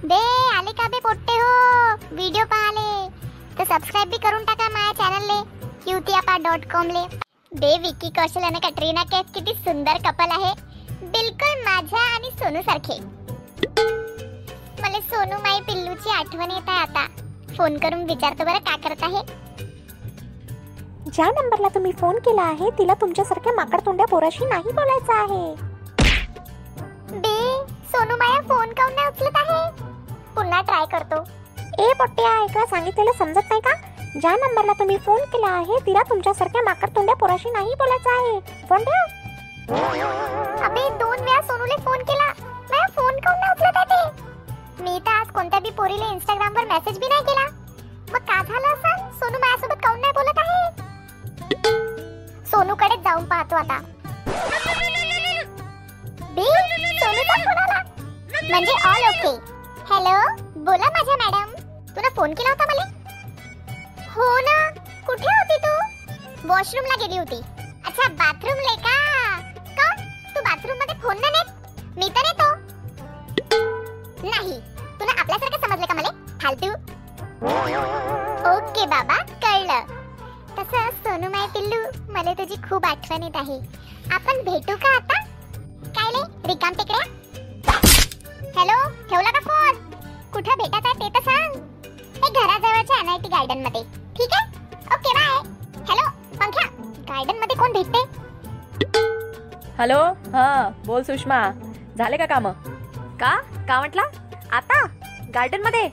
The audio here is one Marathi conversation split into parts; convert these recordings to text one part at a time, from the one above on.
बे आले का बे पोट्टे हो? व्हिडिओ पाहाले. तर सबस्क्राईब बी करून टाका माझ्या चॅनलले क्यूतियापा डॉट कॉम ले. बे विकी कौशल आणि कटरीना कैफ किती सुंदर कपल आहे. बिलकुल माझ्या आणि सोनू सारखे. मला सोनू माई पिल्लूची आठवण येत आहे आता. फोन करून विचारतो बरं का करत आहे. ज्या नंबरला तुम्ही फोन केला आहे तिला तुमच्यासारख्या माकड तोंड्या पोराशी नाही बोलायचं आहे. बे सोनू माया फोन काऊन नाही उचलत आहे? पुन्हा ट्राय करतो? ए पोट्ट्या ऐका सांगितलेलं समजत नाही का? ज्या नंबरला तुम्ही फोन केला आहे तिला तुमच्यासारख्या माकड तोंड्या पोराशी नाही बोलायचं आहे. फोन ठेव अबे दोन वेळा सोनूले फोन केला. माझा फोन काऊन नाही उचलत आहे ते? मी तर आज कोणत्या बी पोरीले इंस्टाग्राम वर मेसेज बी नाही केला. मग का झालं असं? सोनू माझ्यासोबत काऊन नाही बोलत आहे? सोनूकडे जाऊन पाहतो आता. बे सोनूचा फोन आला. म्हणजे ऑल ओके फोन केला होता मला? हो ना. कुठे होती तू? वॉशरूमला गेली होती. अच्छा बाथरूमले का? का तू बाथरूममध्ये फोन नाही नेत? मी तर येतो नाही. तुला आपल्यासारखं समजलं का मला? फालतू. ओके बाबा कळलं. तसं सोनू माय पिल्लू मला तुझी खूप आठवण येत आहे. आपण भेटू का आता? काय ले? रिकाम तिकडे हॅलो ठेवला का फोन? कुठं भेटा घराजवळच्या एन आय टी गार्डनमध्ये. ठीक आहे? ओके बाय हॅलो पंख्या. गार्डनमध्ये कोण भेटते? हॅलो हा बोल सुषमा. झाले का काम? का? का म्हटला? आता? गार्डनमध्ये?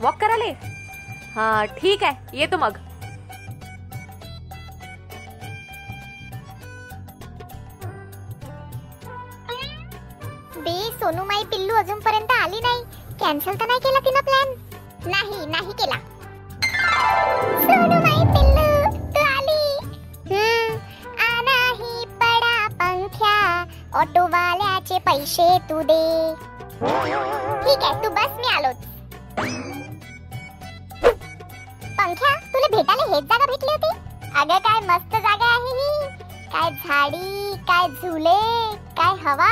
वॉक कराले हा ठीक आहे. येतो मग. बे सोनू माई पिल्लू अजूनपर्यंत आली नाही. कॅन्सल तर नाही केला तिनं प्लॅन नाही नाही केला. ऑटो वाल्याचे पैसे तू दे. ठीक आहे तू बस मी आलोच. पंख्या तुला भेटायला हेच जागा भेटली होती? अगं काय मस्त जागा आहे ही. काय झाडी काय झुले काय हवा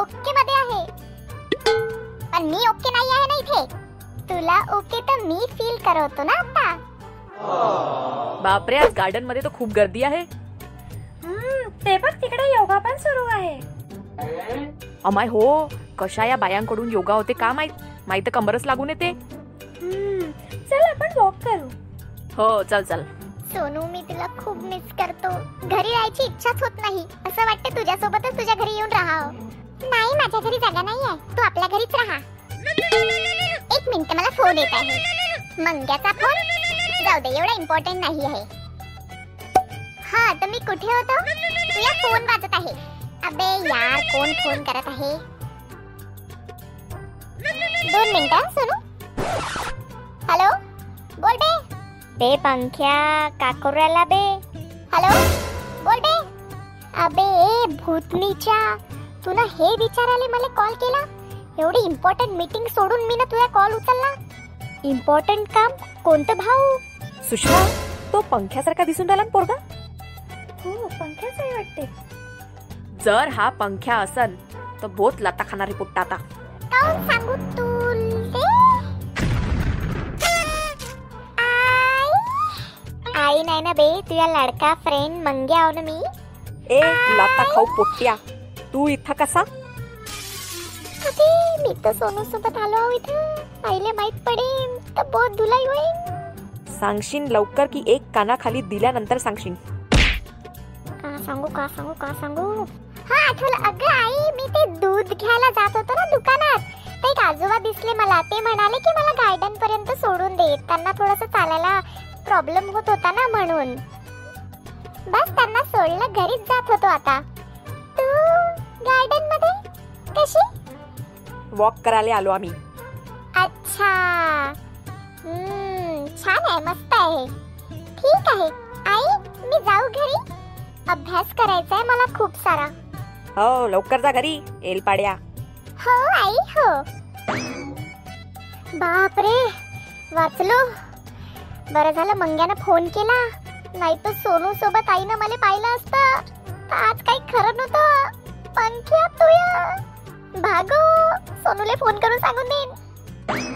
ओके मध्ये आहे. पण मी ओके नाही आहे ना इथे? तुला ओके तर मी फील करवतो ना आता. बापरे आज गार्डनमध्ये तर खूप गर्दी आहे. ते बघ तिकडे योगा पण. अमाय हो कशा या बायांकडून योगा होते का माहीत? माहीत कंबरच लागून येते. चल आपण वॉक करू. हो चल चल. सोनू मी तुला खूप मिस करतो. घरी राहायची इच्छाच होत नाही. असं वाटतं तुझ्यासोबतच तुझ्या घरी येऊन राहावं. नाही माझ्या घरी जागा नाही आहे तू आपल्या घरीच राहा. एक मिनिट मला फोन येत आहे. मंग्याचा फोन जाऊ दे एवढा इम्पॉर्टंट नाही आहे. हा तर मी कुठे होतो? तुझा फोन वाजत आहे. अबे यार कोण फोन करत आहे? दोन मिनिटं सोनू. हॅलो? बोल बे. बे पंख्या काकुराला बे. हॅलो? बोल बे. अबे भूतनीच्या तुला हे विचारायला मला कॉल केला? एवढी इम्पॉर्टंट मीटिंग सोडून मी ना तुझा कॉल उचलला? इम्पॉर्टंट काम कोणतं भाऊ? सुषमा तो पंख्यासारखा दिसून राहिला ना पोरगा. हो पंख्याच आहे वाटते जर हा पंख्या असन तर बहुत लाता खाणारी पोट्टा आता. सांगू तुले? आई? नाही ना बे तुझा लाडका फ्रेंड मंग्या आहो ना मी. ए लाता खाऊ पोट्ट्या तू इथं कसा? अबे मी तर सोनू सोबत आलो आहो इथं. आईले माहीत पडेल तर बहुत धुलाई होईल सांगशील लवकर की एक कानाखाली दिल्यानंतर सांगशील का सांगू का सांगू का सांगू? हा आठवलं. अगं आई मी ते दूध घ्यायला जात होतो ना दुकानात. ते एक आजोबा दिसले मला. ते म्हणाले की मला गार्डन पर्यंत सोडून दे. त्यांना थोडस चालायला प्रॉब्लेम होत होता ना म्हणून. बस त्यांना सोडलं. घरीच जात होतो आता. तू गार्डनमध्ये? कशी? वॉक करायला आलो आम्ही. अच्छा. हम्म, छान आहे. मस्त आहे. ठीक आहे. आई मी जाऊ घरी? अभ्यास करायचा आहे मला खूप सारा. हो लवकर जा घरी. एल पाड्या. हो आई हो. बापरे वाचलो. बरं झालं मंग्यानं फोन केला. नाही तर सोनू सोबत आईनं मला पाहिलं असतं. आज काही खरं नव्हतं. पंख्या तुया भागो सोनूले फोन करून सांगून देईन.